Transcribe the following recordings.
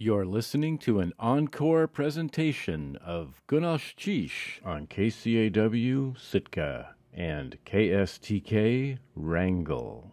You're listening to an encore presentation of Gunash Chish on KCAW Sitka and KSTK Wrangell.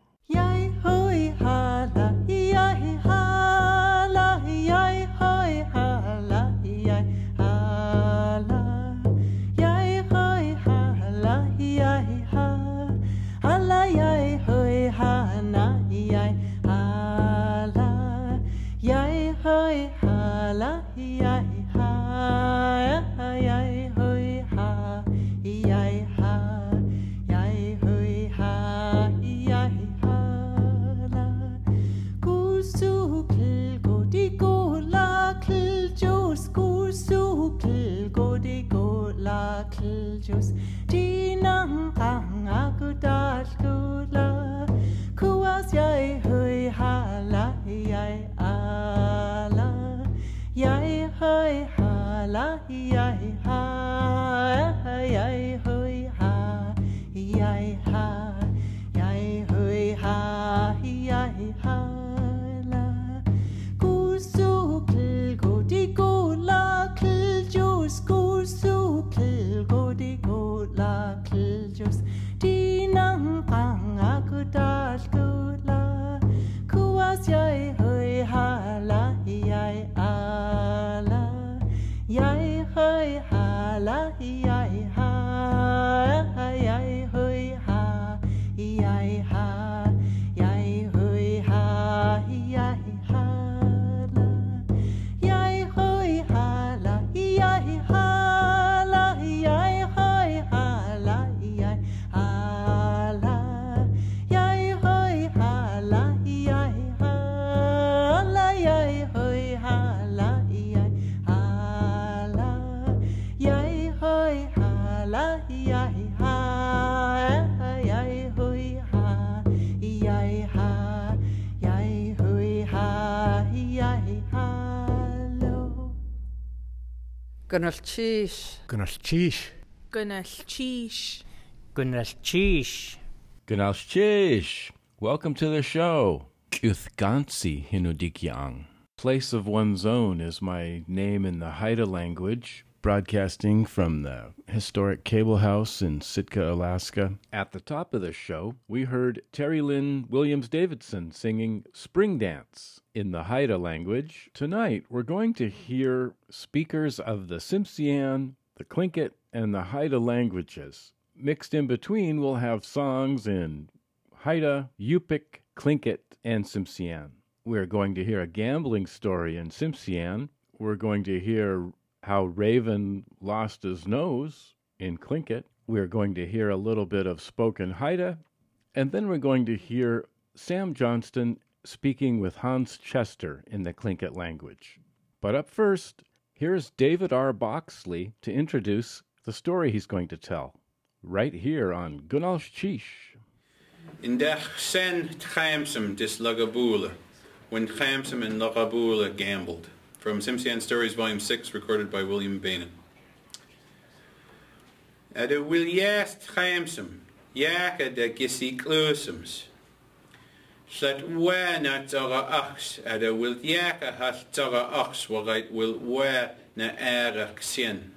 Gynnall cheese. Gynnall cheese. Gynnell cheese. Gynnell cheese. Welcome to the show. Kuthgansi Hinudikyang. Place of one's own is my name in the Haida language, broadcasting from the historic cable house in Sitka, Alaska. At the top of the show, we heard Terri Lynn Williams Davidson singing Spring Dance in the Haida language. Tonight, we're going to hear speakers of the Tsimshian, the Tlingit, and the Haida languages. Mixed in between, we'll have songs in Haida, Yupik, Tlingit, and Tsimshian. We're going to hear a gambling story in Tsimshian. We're going to hear how Raven lost his nose in Tlingit. We're going to hear a little bit of spoken Haida. And then we're going to hear Sam Johnston speaking with Hans Chester in the Tlingit language. But up first, here's David R. Boxley to introduce the story he's going to tell right here on Gunal Chish. In de sen Tchaimsum dis Lagabula, when Tchaimsum and Lagabula gambled. From Tsimshian Stories, Volume 6, recorded by William Beynon. At a will yes Tchaimsum, yaka de gisi klusums. Slet we na tara aks, at a will yaka has tara aks, wagait will we na era ksien.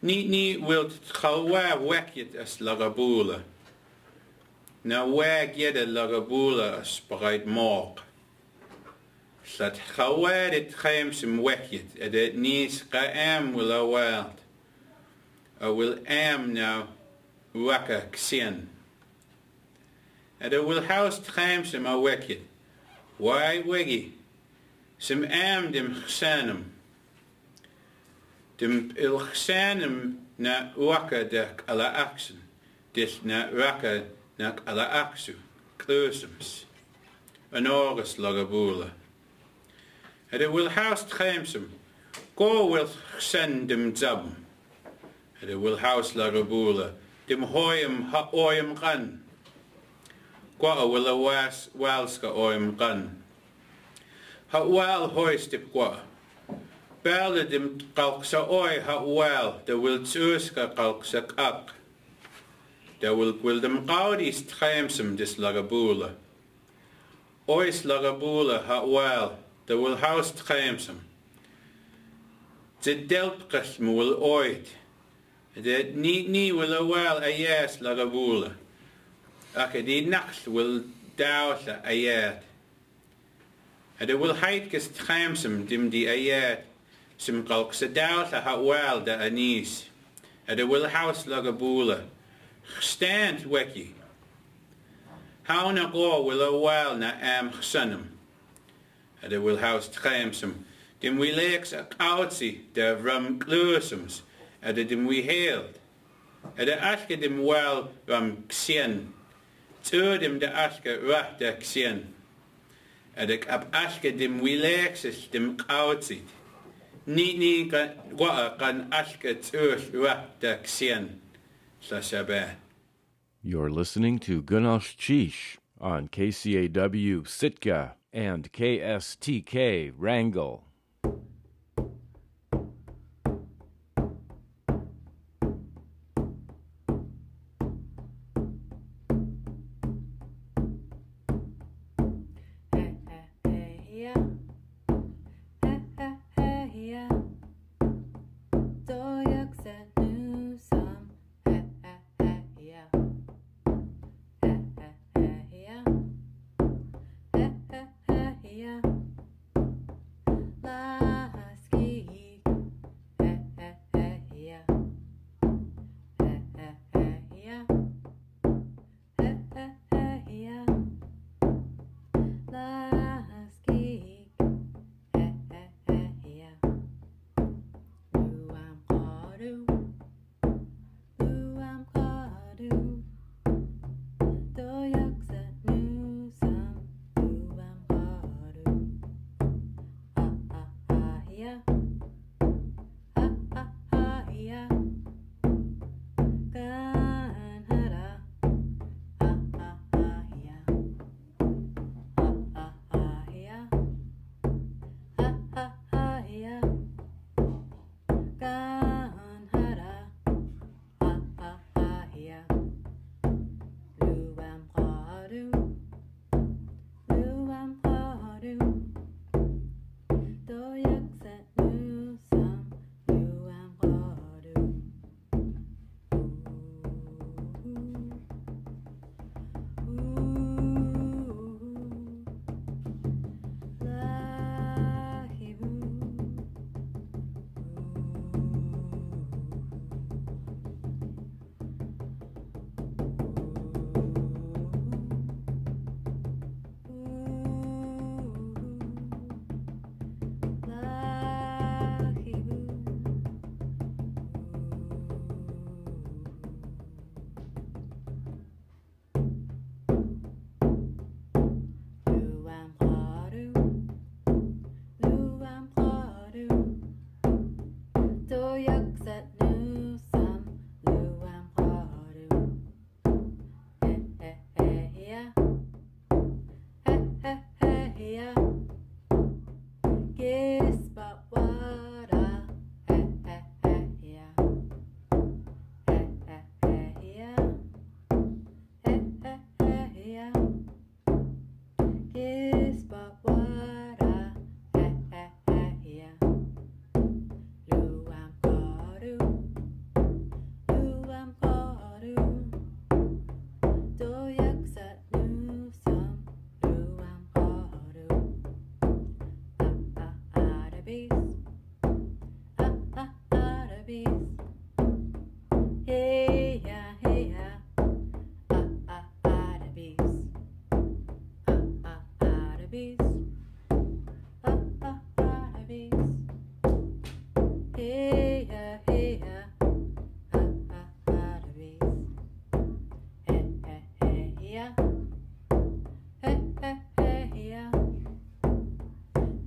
Ni ni wilt chalwa wekjet as Lagabula. Na weg jede lagabula as bereid morg. Slat chawed het chaim sim wekjet, ed het nis ga am wil a weld. A wil am now waka ksien. Ed a wil haus chaim sim a. Why weggy? Sim am dim chsanum. Dim Hade Wilhouse træmsum, gå vil sende dem sammen. Hade Wilhouse lager bula, dem højem ha øjem græn. Gå og vil awas valska øjem græn. Ha val højste gå. Bæle dem kalksa oy ha val, der will tøska kalksa kak. Der will vil dem gaudis træmsum dis lager bula. Ois lager ha val, the will house tchaimsum. The delt gallm will oed. The ni ni will a wel a yes lag a vula. Ac a di nall will dawll a iad. A dy will haid gys tchaimsum dim di a iad. Sim galg sa dawll a ha wel da a nis. A dy will house lag a bula. Stand weki. Hawn a glo will a wel na am chsynum. And it will house tchaimsum. Dim we leeks a kautsi de rum glusums. And dim we hailed. And the aske dim well rum ksien. Tur dim de aske rach de ksien. And ik ab dim we leeks dim kautsi. Ni ni kan wa kan aske tur rach de ksien. Sa. You're listening to Gunash Chish on KCAW Sitka and KSTK Wrangell.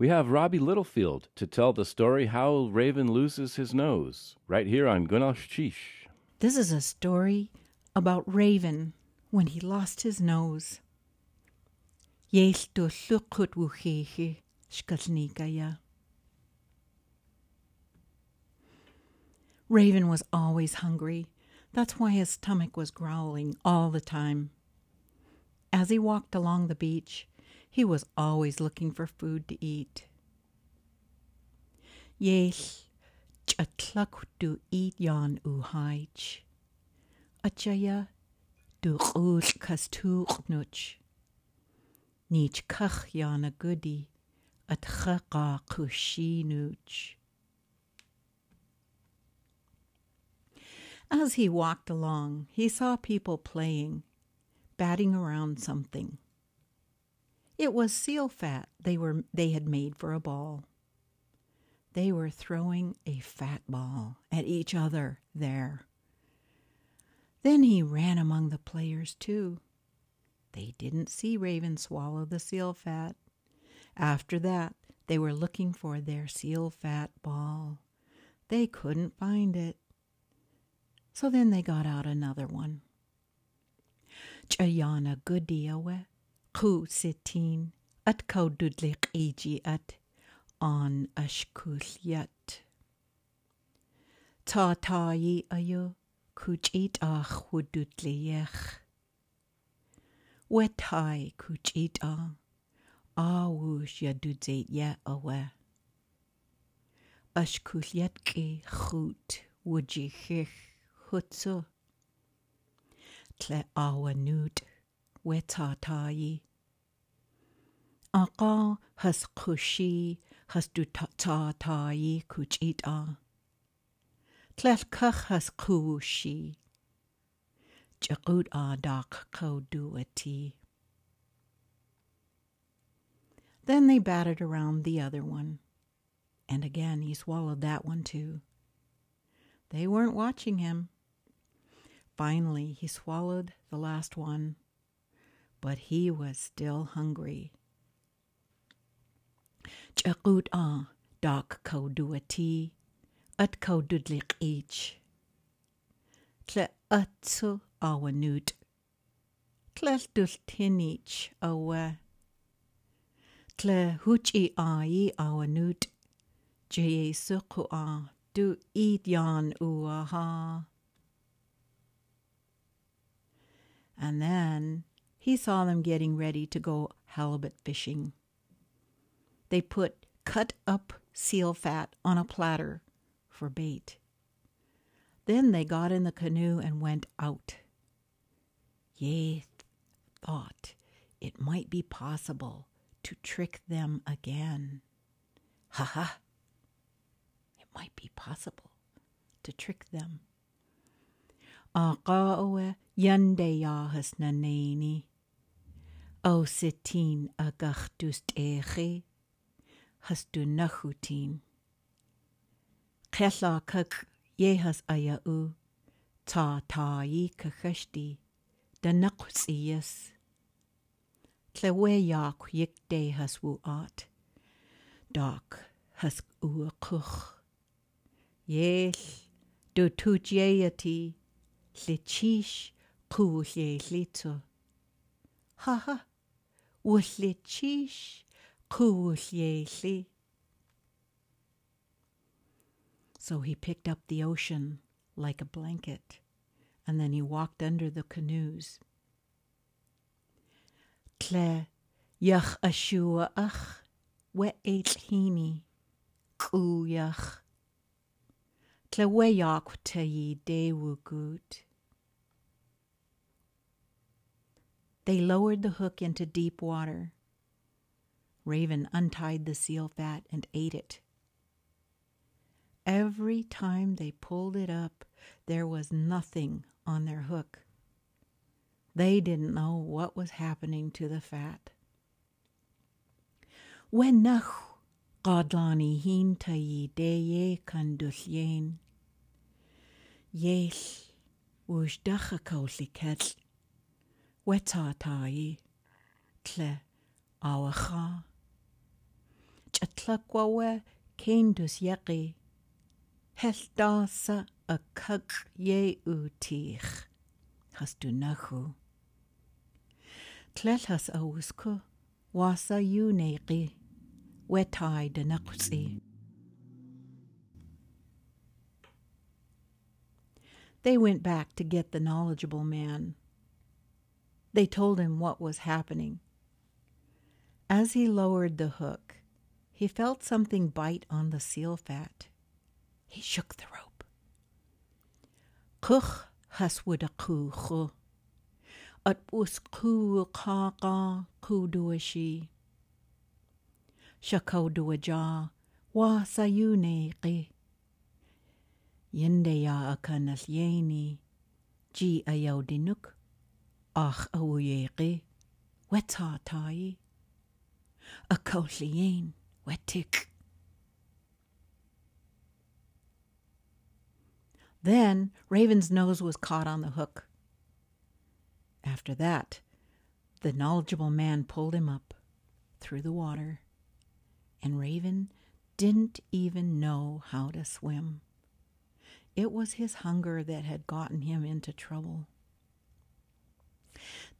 we have Roby Littlefield to tell the story how Raven loses his nose, right here on Gunash. This is a story about Raven when he lost his nose. Raven was always hungry. That's why his stomach was growling all the time. As he walked along the beach, he was always looking for food to eat. Yes, chatlak du eat yon u haich. Achaya du ul kastuch nuch. Nich kach yan a goody at chaka kushi nuch. As he walked along, he saw people playing, batting around something. It was seal fat they were they had made for a ball. They were throwing a fat ball at each other there. Then he ran among the players too. They didn't see Raven swallow the seal fat. After that, they were looking for their seal fat ball. They couldn't find it. So then they got out another one. Chayana Gudiawe, قو ستين أت كودود لقيجي أت آن أشكوليات تا تايي أيو كوجيت آخ ودود ليخ وتاي كوجيت آن آوش يدود زيت يا أوه اشكوليات كي خوت وجيخيخ هوتسو تلا آوانود hutsu. Tle awa nut, weta tayi. Aqa has kushi has du ta ta tayi kuch eat a. Tlel kach has kushi. Jakut a dak ko do a. Then they batted around the other one. And again he swallowed that one too. They weren't watching him. Finally, he swallowed the last one, but he was still hungry. Chakut a dak ko duati, at ko dudlik each. Tle atsu awanut. Tle dultinich awa. Tle huchi ah, ai awanut. Jye suku a ah, du eat yan uaha. And then he saw them getting ready to go halibut fishing. They put cut up seal fat on a platter for bait. Then they got in the canoe and went out. Ye thought it might be possible to trick them again. Ha ha! It might be possible to trick them. Aqaoe yande yahas أو ستين أغاختوس تيخي هستو نخوتين قيلا كك يهز ايا أو تا تاي كخشتي دنقس إيس يك دي هس وو آت داك هس أو قخ يل دو تو توجيتي لتشيش قوه ليتو ها ها kuch. Yel du tujieti. Lichish kuhle lito. Ha ha. Wulichish kuhle li. So he picked up the ocean like a blanket, and then he walked under the canoes. Tle yach ashua ach we eit hini ku yach. Tle we yak te yi de gut. They lowered the hook into deep water. Raven untied the seal fat and ate it. Every time they pulled it up, there was nothing on their hook. They didn't know what was happening to the fat. When nach godlani hin tayi deye kandusyen. Yes, wush tayi. Tle awacha. Chatlakwawe kendus yaki. Hel dasa a kuk ye u tich. Has du nachu. Tlel has a wusku. Wasa you neqi. Wetai de nakusi. They went back to get the knowledgeable man. They told him what was happening. As he lowered the hook, he felt something bite on the seal fat. He shook the rope. Kuch haswood a kuchu. At us ku kaka ku duashi. Shako wa sayune Yende ya akanas yeni, ji ayaw dinuk, ach awuyeki, weta tai, a kaulien, wetik. Then Raven's nose was caught on the hook. After that, the knowledgeable man pulled him up through the water, and Raven didn't even know how to swim. It was his hunger that had gotten him into trouble.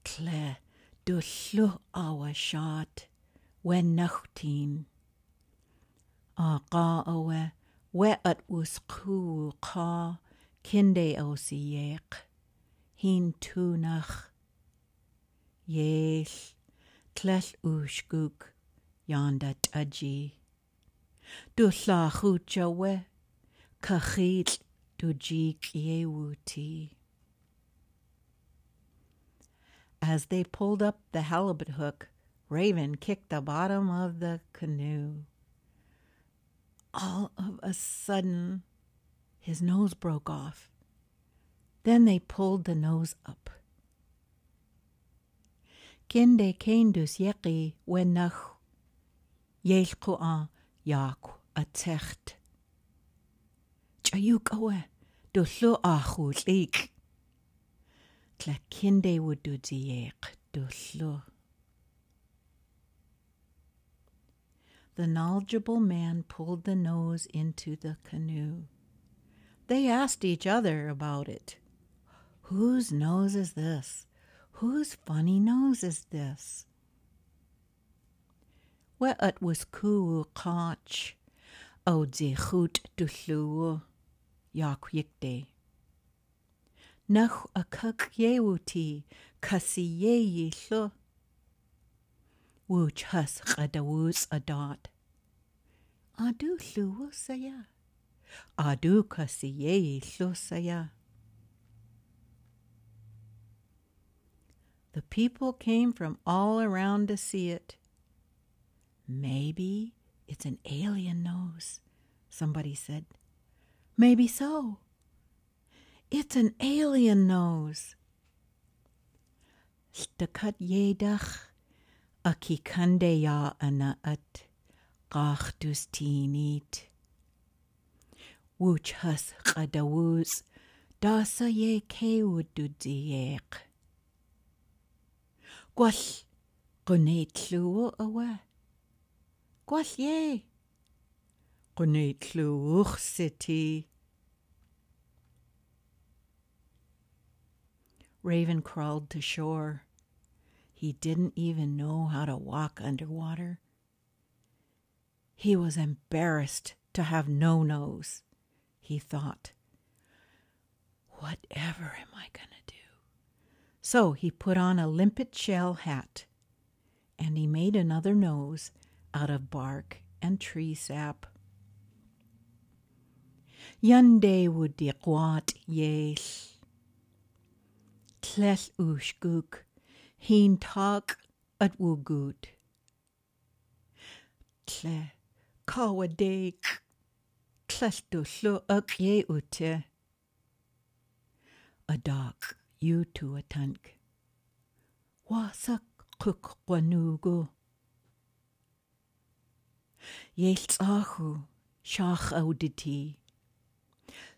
Tle du llu awa shot when nachtin. A ga awe we at us ku ka kinde o si yek. Hin tunach. Yes, tlel ushguk yanda taji. Du la chucha we. Kachit Dujik As they pulled up the halibut hook, Raven kicked the bottom of the canoe. All of a sudden, his nose broke off. Then they pulled the nose up. Kinde kendus yeki wenach yelku a yak a techt. Chayuk awe do llo a chw leik. Tla kinde would do diek do llo. The knowledgeable man pulled the nose into the canoe. They asked each other about it. Whose nose is this? Whose funny nose is this? Wat was cool catch? Oh, de goed du Yaquicte. Nach a kuk yewuti kasi ye ye lo. Wuch has gadawus a dot. Adu luwa saya. Adu kasi ye lo saya. The people came from all around to see it. Maybe it's an alien nose, somebody said. Maybe so. It's an alien nose. Stakat jedach aki kande ya ana at qachtus tinit. Wuchas qadawus dasa ye kewudu diyeq. Gwall gwneud llw ywa. Gwall ye. Gwneud llw wch syti. Raven crawled to shore. He didn't even know how to walk underwater. He was embarrassed to have no nose. He thought, Whatever am I going to do? So he put on a limpet shell hat and he made another nose out of bark and tree sap. Yande would diqwat yes tlell úsgúg, hín ták at úgúd. Tle, cáwa déig, tlelltú hlú ag é úte. A dák, jú tú a tank. Wásak qúk guanúgu. Yelts áhu, seach áudití.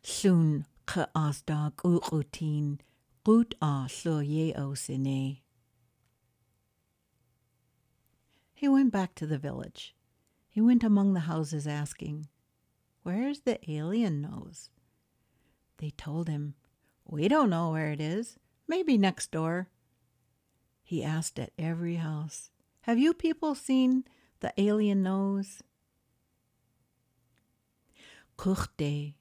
Llún qa ásdag úqutín, Gut a ye o sine. He went back to the village. He went among the houses asking, Where's the alien nose? They told him, We don't know where it is. Maybe next door. He asked at every house, Have you people seen the alien nose? Kuchte,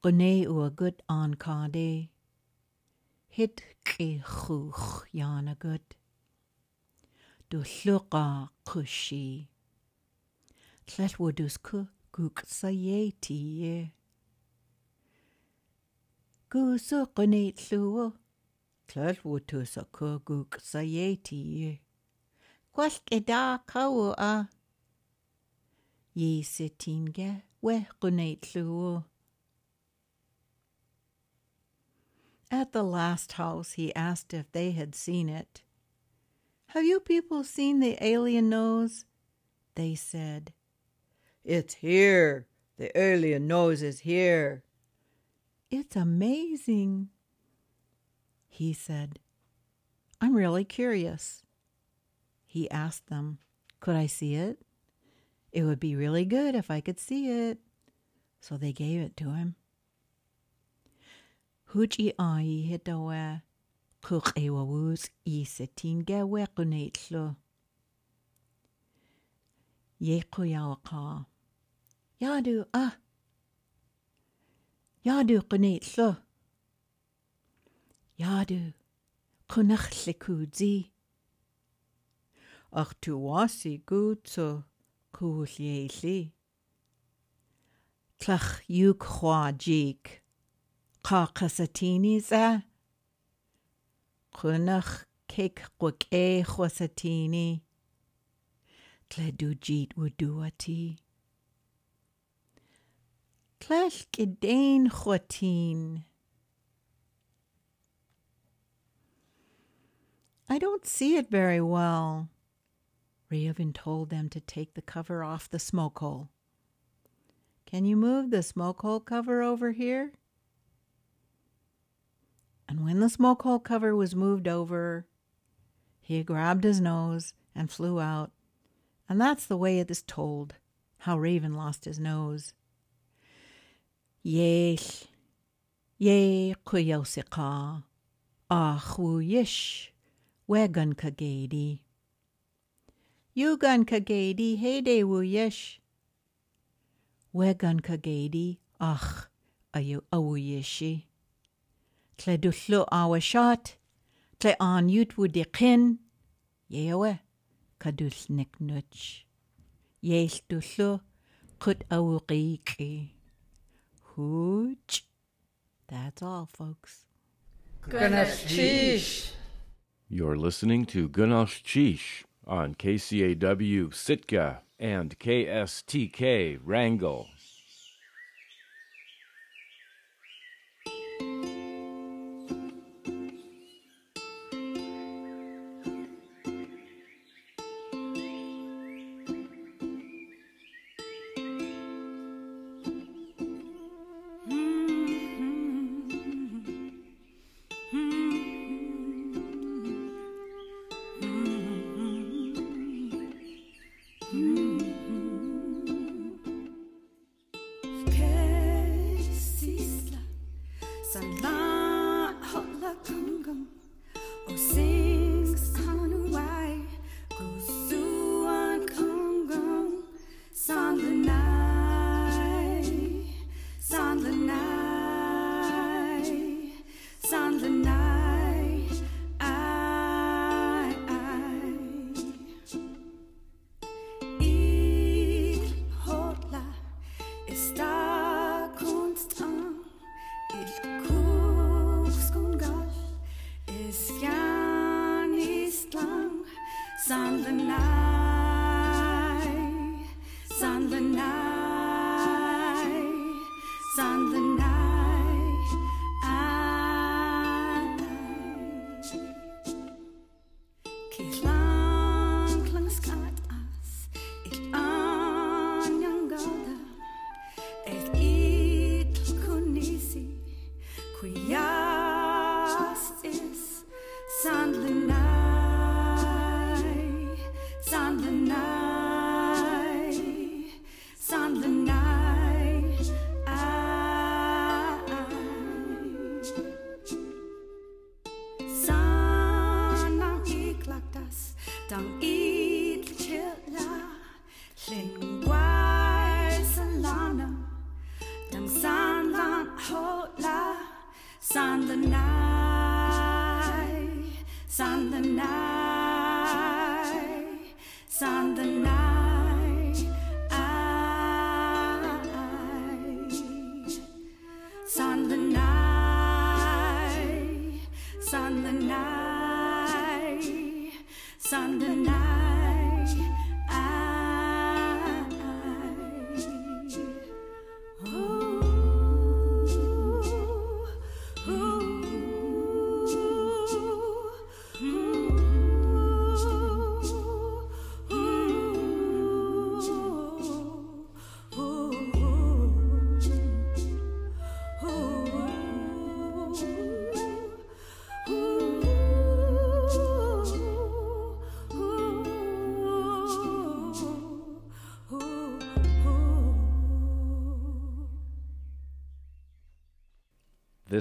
gune u a good on hed qirxuch yanagut dulluqa qushi tlalwadusku guqsayetiye gusu qunitluwo tlalwutusaku guqsayetiye qualqida qawa a yisitinga wehqunitluwo At the last house, he asked if they had seen it. Have you people seen the alien nose? They said, It's here. The alien nose is here. It's amazing. He said, I'm really curious. He asked them, Could I see it? It would be really good if I could see it. So they gave it to him. Hwyd i ai hyd o e. Pwch ei wawws i se ti'n gewe gwneudlo. Iechw iaw ca. Iadw a. Ah. Iadw gwneudlo. Iadw. Cwnach llicwdzi. Ach tu was i gwdso. Cwl ieli. Tlach yw chwa jig. Cá chasatini a chunach ceic chuig é chusatini tle dújíad ú dúatí. Tleis go déin chutín. I don't see it very well. Reovan told them to take the cover off the smoke hole. Can you move the smoke hole cover over here? And when the smoke hole cover was moved over, he grabbed his nose and flew out. And that's the way it is told how Raven lost his nose. Yesh, ye kuyosika, ah yish, wegan kagadi. Yugan kagadi, heyde wu yish. Wegan kagadi, ach, ayu awu yishi. Tle dullo awa shot, tle an yut wu de kin, yewe, kadul nik nuch. Yes dullo, kut awu qiki. Hooch. That's all, folks. You're listening to Gunash Chish on KCAW Sitka and KSTK Wrangell.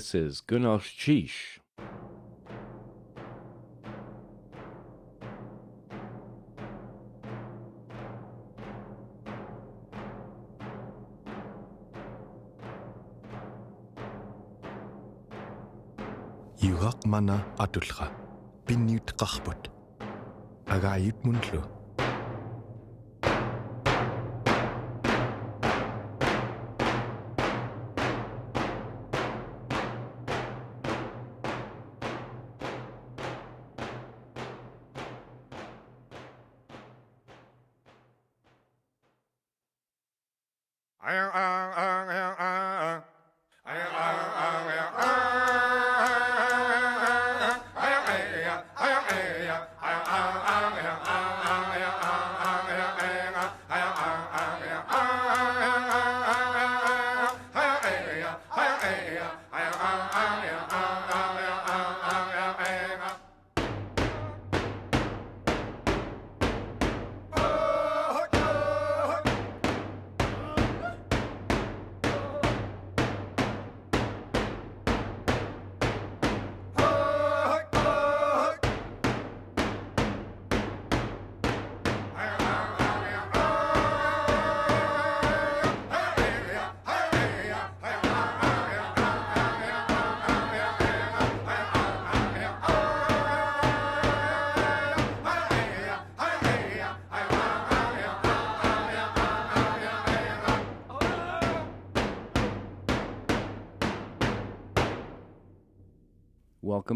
This is Gunalsh Chish. югaq mana atulqa pinniutqarput agaayutmunlu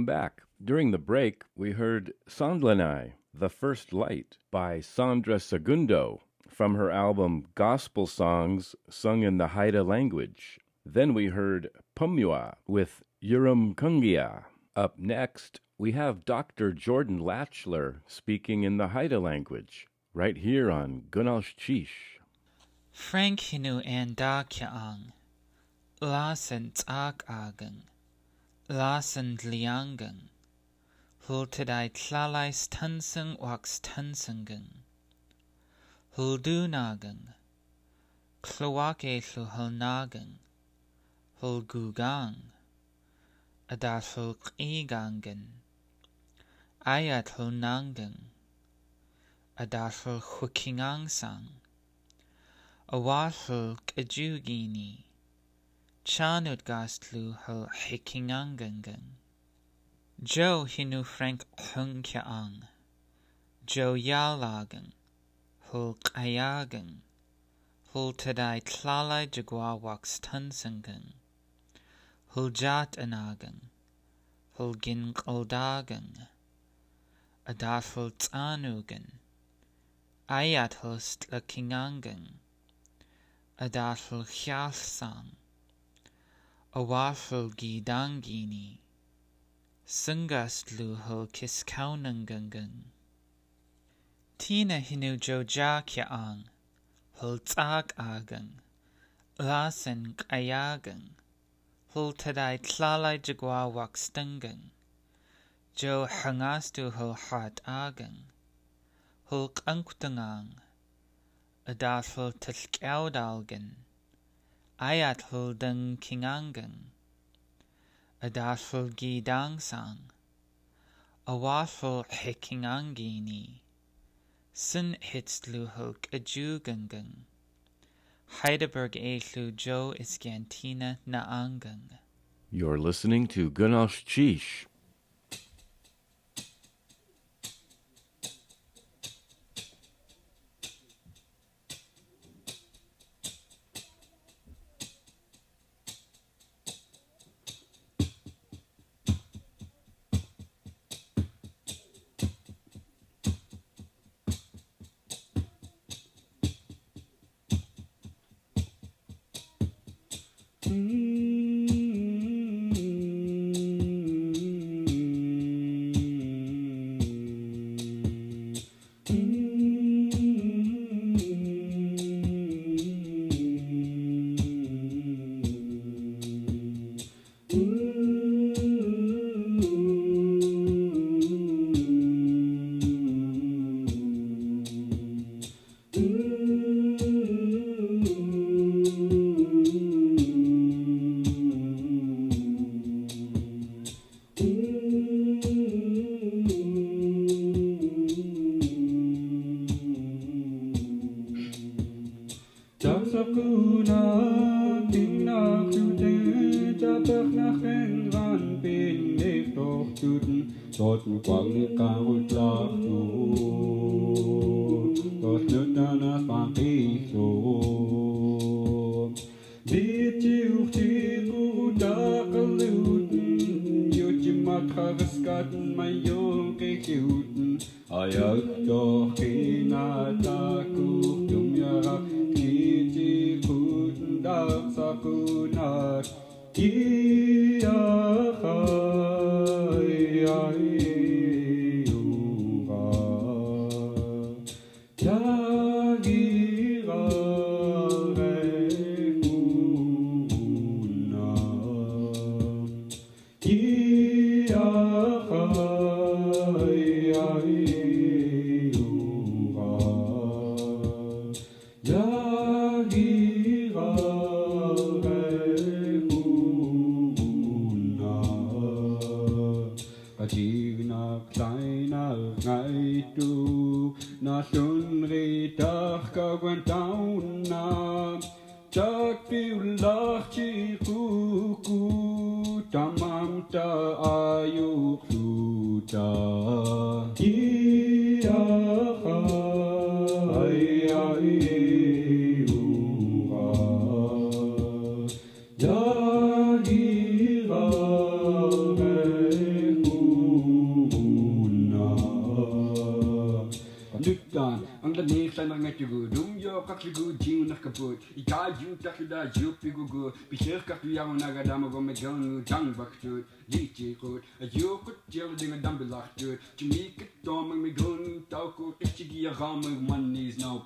Welcome back. During the break, we heard Sandlanai, The First Light by Sandra Segundo from her album Gospel Songs Sung in the Haida Language. Then we heard Pumua with Urum Kungia. Up next, we have Dr. Jordan Lachler speaking in the Haida language, right here on Gunalsh Chish. Frank hinu an da kiang. Lasen tak agang. Lasen liangang. Hultadai tlalais tansung wax tansungang. Huldunagang. Klawake hluhalnagang. Hulgugang. Adatul qigangan. Ayat Chanut gastlu hul hikingangangan. Jo hinu frank hunkiang. Jo yalagan. Hul kayagan. Hul tadai tlalai jagwa wax tansangan. Hul jat anagan. Hul gin kaldagan. Adaful tsanugan. Ayat hul stlakingangan. Adaful hyalsang. Awaful gidangini. Sungastlu hul kiskaunangangan. Tina hinu joja kiaang. Hul tsak agang. Lasen kayagang. Hul tadai tlalai jagwa wakstungang. Jo hangastu hul hat agang. Hul kanktangang. Adaful tilkjaudalgan. Ayat hul dung kingangan. Adaful gidangsang. Awaful hikingangini. Sun hitslu hul Heidelberg elu jo isgantina naangang. You're listening to Gunash Chish. tang bak doet, DJ goed. Het joker tjelle dingen dan belacht Je Jamaica it me groen touw koot. Ik zie die man is nou.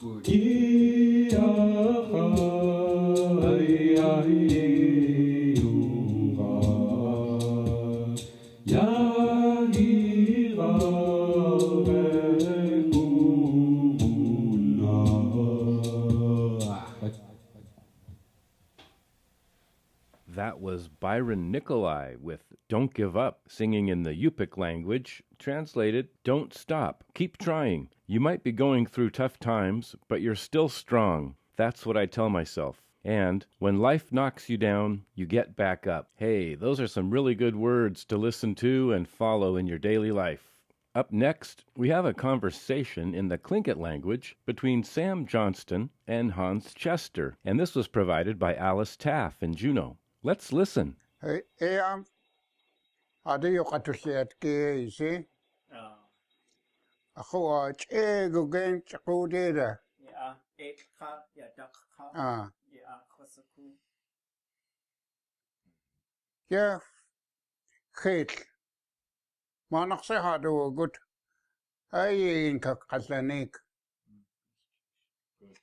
Byron Nikolai with Don't Give Up, singing in the Yupik language. Translated, Don't Stop, Keep Trying. You might be going through tough times, but you're still strong. That's what I tell myself. And when life knocks you down, you get back up. Hey, those are some really good words to listen to and follow in your daily life. Up next, we have a conversation in the Tlingit language between Sam Johnston and Hans Chester, and this was provided by Alice Taff in Juneau. Let's listen. Hey, am um, ade yo katulliat ke isi. Ah. Ako uh, che gugen chakudera. Ja, ek ka, ja, dak ka, Ah, ja, kosaku. ya khit. Manak se hadu gut. Ay in ka katlanik.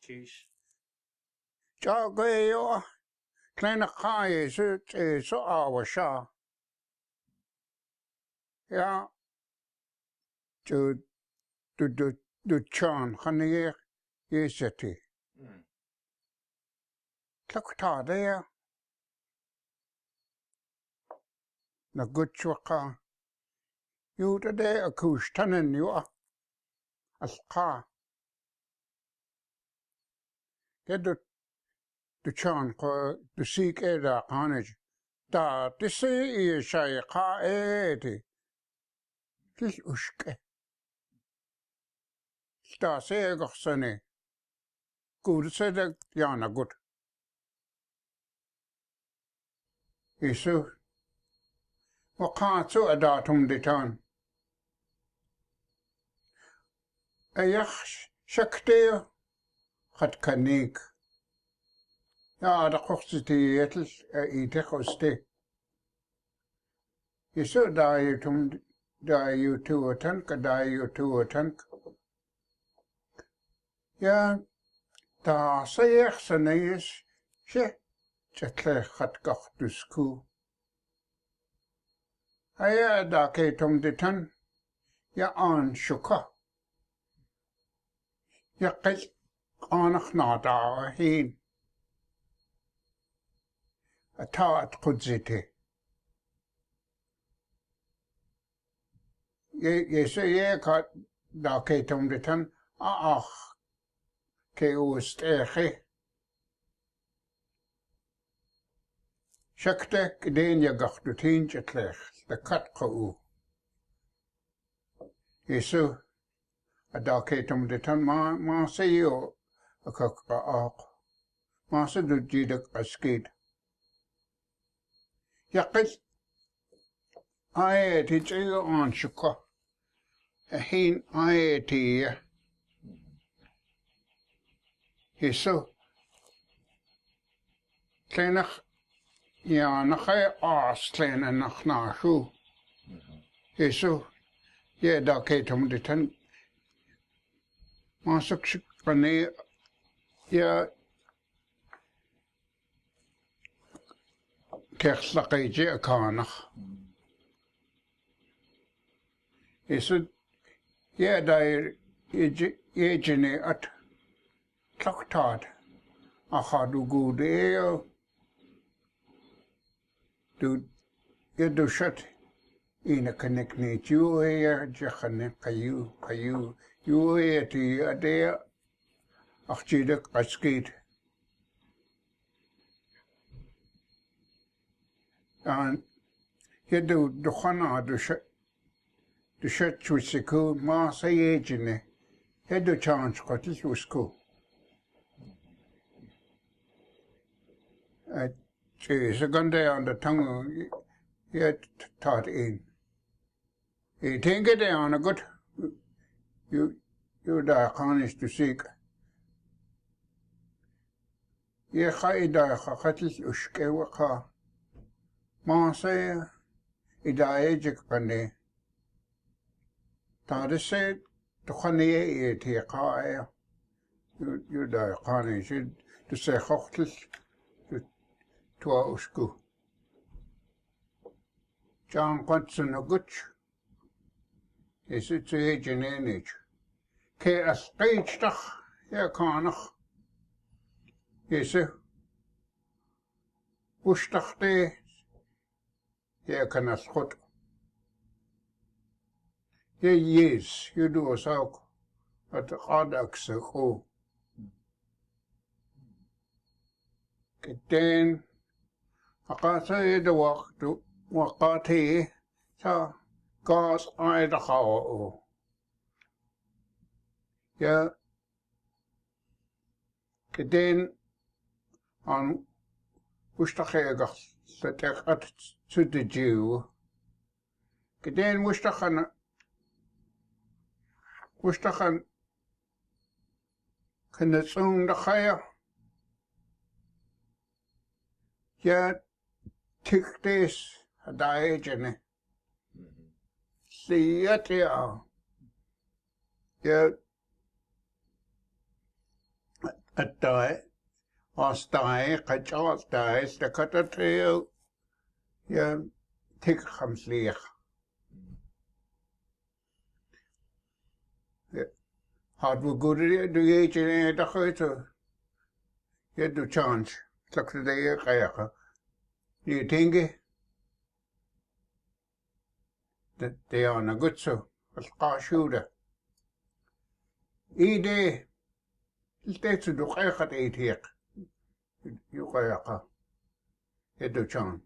Kish. Tlena ka e su te so a wa sha. Ia. Tu. Tu. Tu. Tu. Chan. Khani e. E se te. Tlaku ta. Na gutsua ka. Iu ta de a kush tanen iu. Al ka. Ke دچان قا دسیک ایدا قانج. تا دسی ای شای قا إيدي کل اشکه تا سی گخسنه گود سید يانا گود يسو و قاتو اداتم دیتان ایخ شکتیو خد كنيك. నాడకొచ్చిటియట్ల్ ఇటకొస్తే ఇసు దాయుటం దాయుటువటంక దాయుటువటంక yeah таасаяхсанаис ше чатлаахаткартуску ая дакетом детан я ан шука я кэл анахнадаахин الطاعة قدسته يسوع يقعد داكيتم دتن أخ كي وست إخي شكتك دين يقعد تين جتليخ دكت قوه Jesu a dakéit om dit an ma se jo a kok a ak. Ma se du diedek a skeet. Ja, kijk. Aiet iets eeuw aanschukken. En heen aiet hier. Hier zo. Ja, nog aas na zo. Hier zo. Ja, om dit. Maar. Ja, ceirlagaide a cánach. Is éadair éidirné at tlachttáid a chaú gúd éal dú iadú set ina canicné dúhéir dechanna caú caú dúhéirtí a dé ach tíide a scíid. and dan je do de do de de shetwitse ku ma sa yejine je doet chans kotis usku at je seconde on the tongue je tat in i think it on a good you you da kanis to seek ye khaida i da uske wa pensée idéologique prenez. Tandis que تخنية إيتيقائية يودا قاني جد تسي خختل توا أشكو جان قدسن أقوتش يسي تسي جنينيج كي أسقيج تخ يا كانخ يسي وش تختي kan as goed. Ye yes, je doet ons ook. Het gaat ook zo. Keten, akasa je de wacht, wakat he, sa, kaas aan de gauw. Ja, keten, aan, woestig je gacht, dat to the Jew. Gedein wushtachan, wushtachan, kinatsung dachaya, ja tiktis hadaejene, siyatia, ja. At dai, as dai, kachal dai, stakata teo, я тэг хамслих hard we good du geit in da khoit ye du chance tak de ye qaya qa ye tinge de de ana gutsu al qashuda ide iltetsu du qaya qa de itiq yu qaya qa ye du chance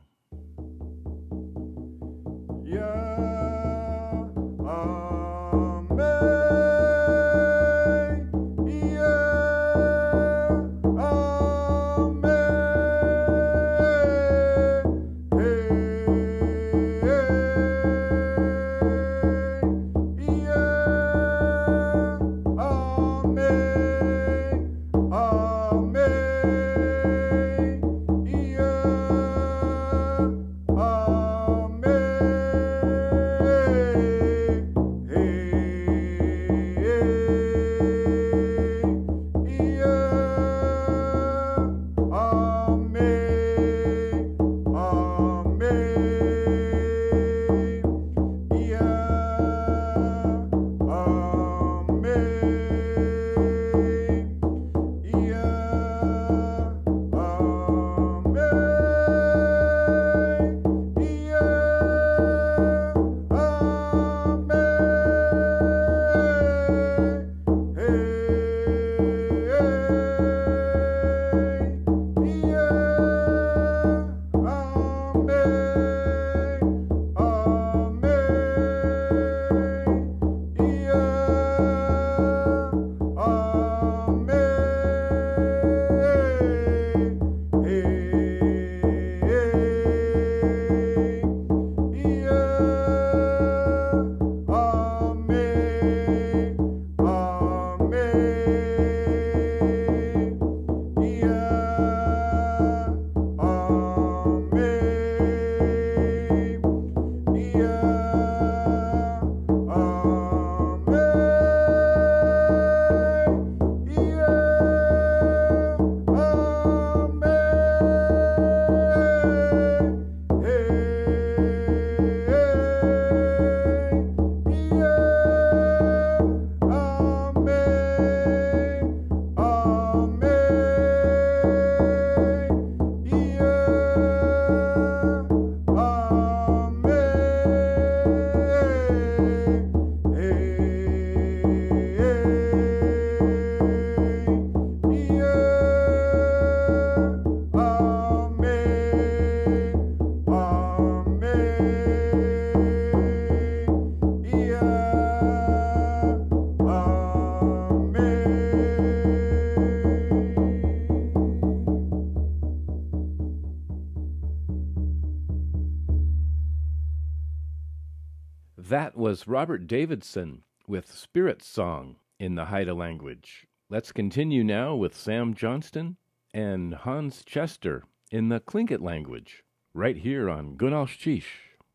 was Robert Davidson with Spirit Song in the Haida language. Let's continue now with Sam Johnston and Hans Chester in the Tlingit language, right here on Gunalsh Chish.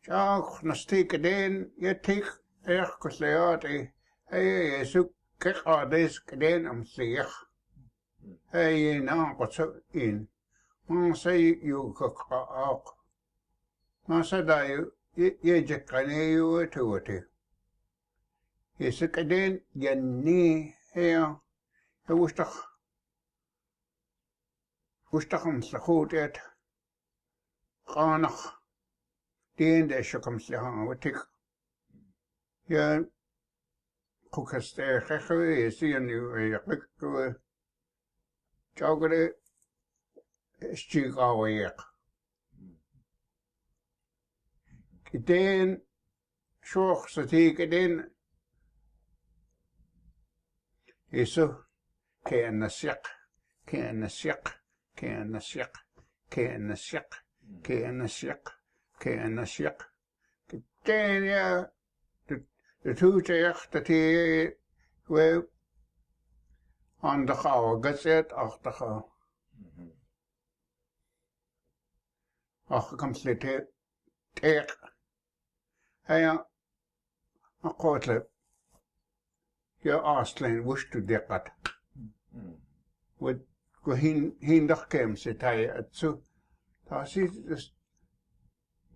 Jach يجقنيه توته يسكدين جنيه هي وشتخ وشتخ مسخوتات قانخ دين ده شكم سلها وتك يا كوكست خخوي يسين يقلق جاوغري اشتيقاويق den sjov så tige den كي كأن الشق كأن الشق كأن كي كأن الشق كأن الشق كأن دين يا تتوتيخ يختتي و عندك أو قصيت أختك. أخ كم سلتي تيق. Her akkuratlig jeg Arslan wushtu dekat. Ved gå hin hin der kem se tay at så der sit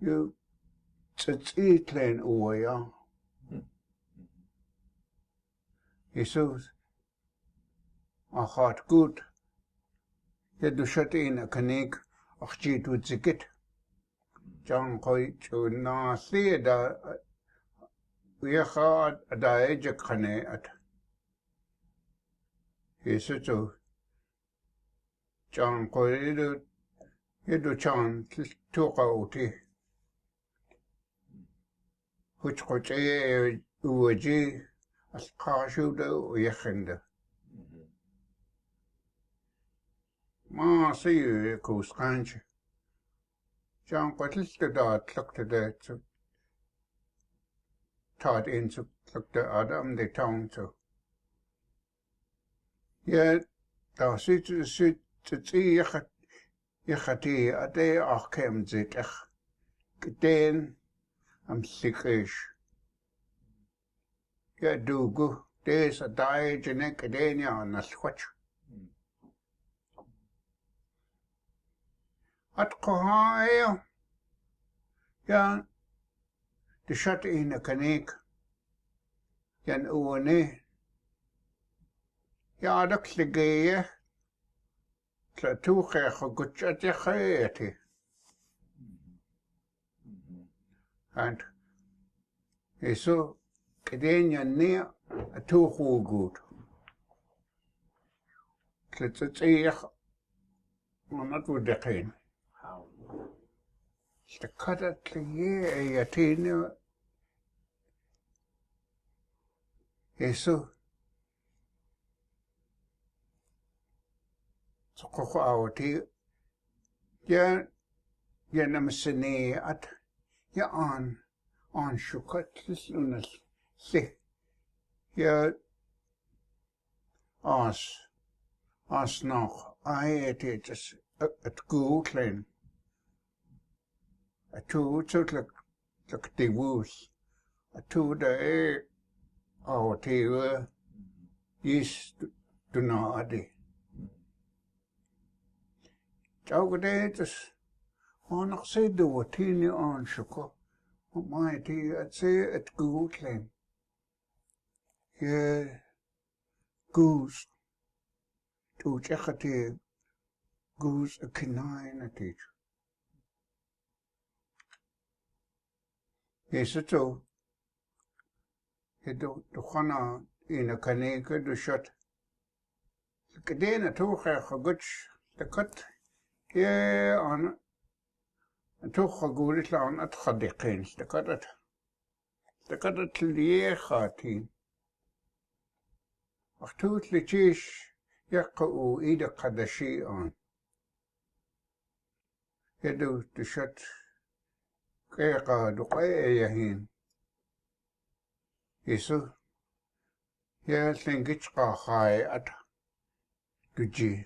jo tsetsiklen uja. Jesus har godt. Jeg du shat en kanik og chit ud sikket. chong koi chu na si da uyecha da eje khane at. Yesu chu. Chong koi du yedu chong tu ka uti huch ko che uji as qashu da uyekhinda ma si ku skanche Chanqatiltadaa tluktadeetsu. Taat insuk tlukta adamdi taungtsu. Ye taasitu syt tsitsi yachat yachati adee ahkem zitach. Gdeen am slikish. Ye dugu dees adai janek adenia on a swatch. أتقهايا. يعني تشات إينا كانيك يعني أواني. يعني يا عدك لقية. تلاتوخي أخو قدشاتي خيتي أنت. يسو كدين يني أتوخو قود تلاتوخي أخو ما نطول دقيني Shakaratliyee yatinu Yesu Sokoko awati ya ya namasani at ya an an shukatlis unas si ya as as nok ayetitis at guglen. Atu tức là tức tì vus. Atu để ao thì is tu na adi. Cháu cái đấy tức hon học sĩ đồ thì ni an shuko. Mai thì at sĩ at cứu lên. Yeah. Goose. Tu chắc thì goose a canine a teacher. Hisoto hidu dukhana ina kaneka du shot. Kadena tuha haguch the cut ye on tuha gurit lawn at hadikins the cutat. The cutat liehatin. Achtut lichish يقعوا إلى قدشي آن يدو تشت كيقا دقاء يهين يسو يا تلنجيش قاخاي أت تجي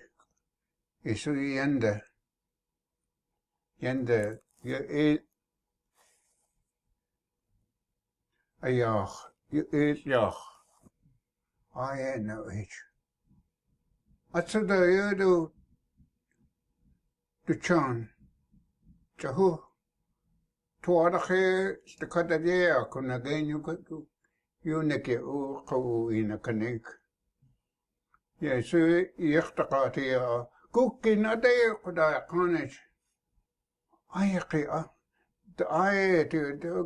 يسو ينده ينده يا أياخ ياخ I had no age. Atsuda yodo duchan. tuarake stakatare akuna genyu katu yunake u qawu inakanik yesu yaqtaqati kukki nade qudai qanish ayqi a ayeti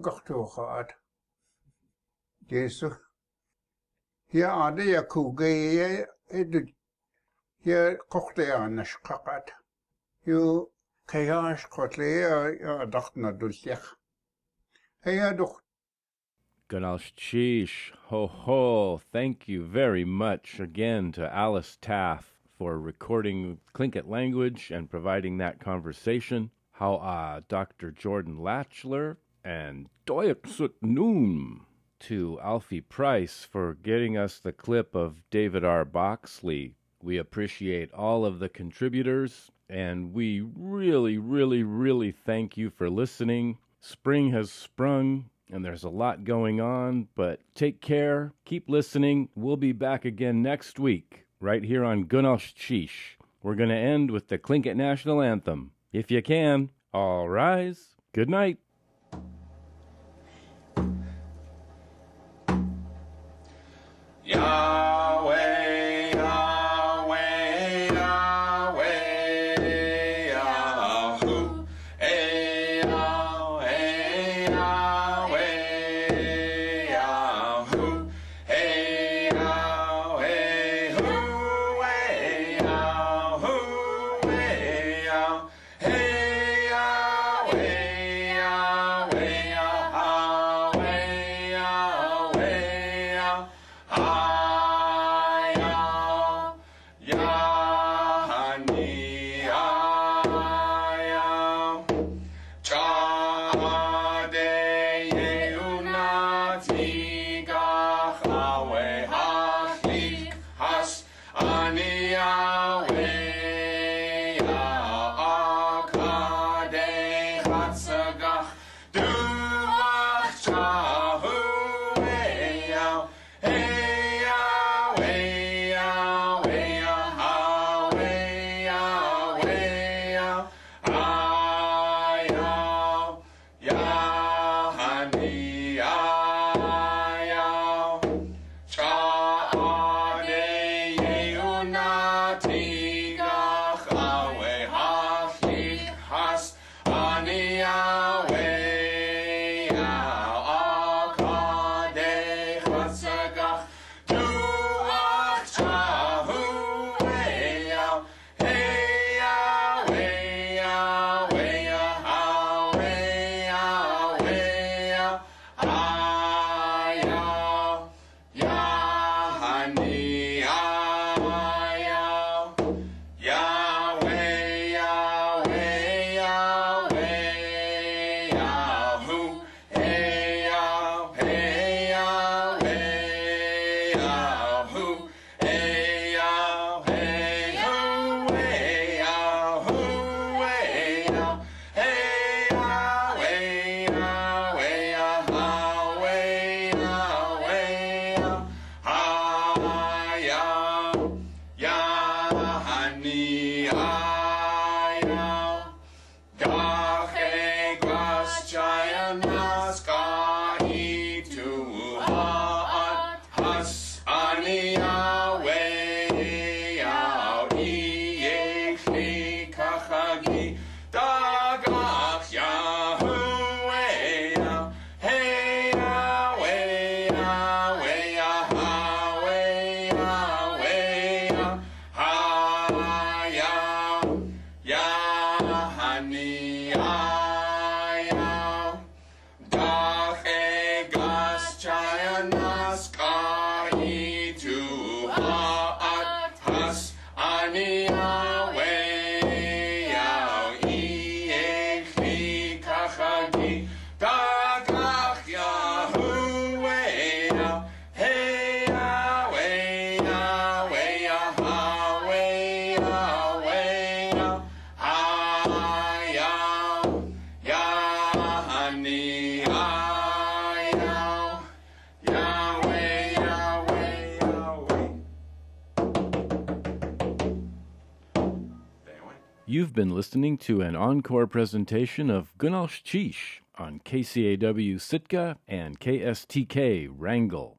gaqtu khat yesu ya ade yakuge edu ya qoqtaya e nashqaqat yu kayash kotle ya ya dachtna dulsech. Hey doch Ganalshish, ho ho. Thank you very much again to Alice Taff for recording Tlingit language and providing that conversation. How uh, Dr. Jordan Lachler and Doyaksut Noom to Alfie Price for getting us the clip of David R. Boxley. We appreciate all of the contributors and we really, really, really thank you for listening. Spring has sprung and there's a lot going on, but take care, keep listening. We'll be back again next week, right here on Gunosh. We're going to end with the Tlingit National Anthem. If you can, all rise. Good night. Been listening to an encore presentation of Gunalsh Chish on KCAW Sitka and KSTK Wrangell.